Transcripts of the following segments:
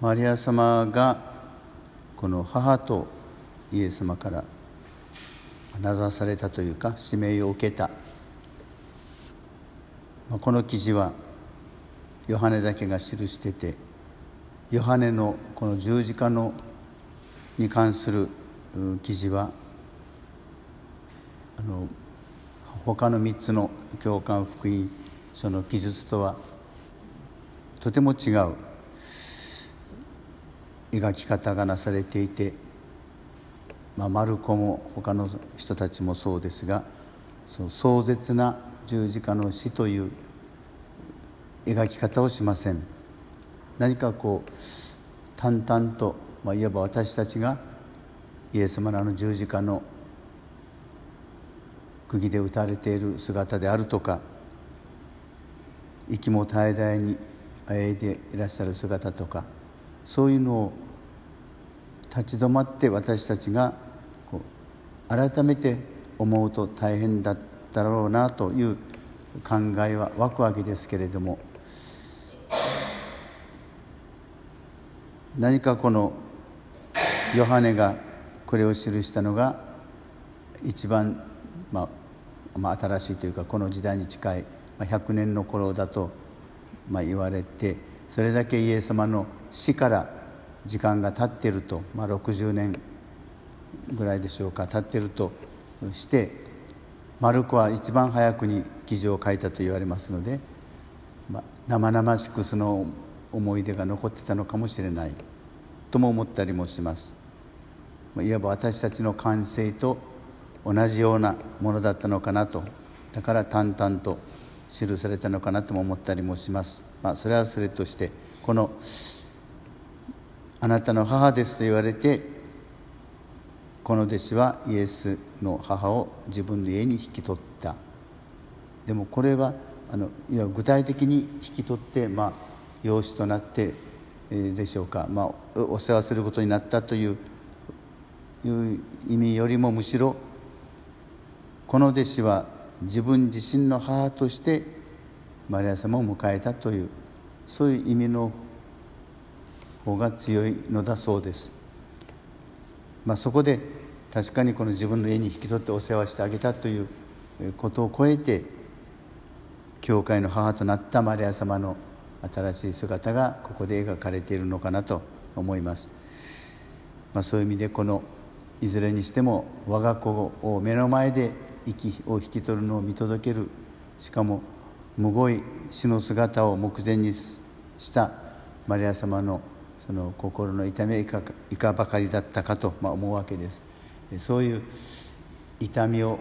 マリア様がこの母とイエス様から名指されたというか指名を受けた。この記事はヨハネだけが記しててヨハネのこの十字架のに関する記事はあの他の3つの教官福音書の記述とはとても違う。描き方がなされていて、まあ、マルコも他の人たちもそうですがその壮絶な十字架の死という描き方をしません。何かこう淡々と、まあ、いわば私たちがイエス様のあの十字架の釘で打たれている姿であるとか息も絶え絶えにあえいでいらっしゃる姿とかそういうのを立ち止まって私たちがこう改めて思うと大変だったろうなという考えは湧くわけですけれども何かこのヨハネがこれを記したのが一番、まあ、まあ新しいというかこの時代に近い100年の頃だとまあ言われてそれだけイエス様の死から時間が経っていると、まあ、60年ぐらいでしょうか経っているとしてマルコは一番早くに記事を書いたと言われますので、まあ、生々しくその思い出が残ってたのかもしれないとも思ったりもします。まいわば私たちの感性と同じようなものだったのかなとだから淡々と記されたのかなとも思ったりもします。まあ、それはそれとしてこのあなたの母ですと言われてこの弟子はイエスの母を自分の家に引き取ったでもこれはあのいわ具体的に引き取って、まあ、養子となって、え、でしょうか、まあ、お世話することになったといういう意味よりもむしろこの弟子は自分自身の母としてマリア様を迎えたというそういう意味の方が強いのだそうです。まあ、そこで確かにこの自分の家に引き取ってお世話してあげたということを超えて教会の母となったマリア様の新しい姿がここで描かれているのかなと思います。まあ、そういう意味でこのいずれにしても我が子を目の前で息を引き取るのを見届ける。しかもむごい死の姿を目前にしたマリア様のその心の痛みはいかいかばかりだったかと、ま思うわけです。そういう痛みを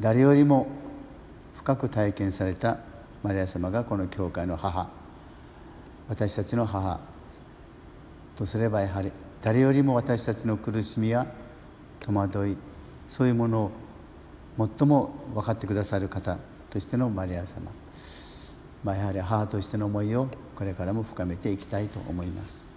誰よりも深く体験されたマリア様がこの教会の母。私たちの母とすればやはり誰よりも私たちの苦しみや戸惑いそういうものを最も分かってくださる方としてのマリア様、まあ、やはり母としての思いをこれからも深めていきたいと思います。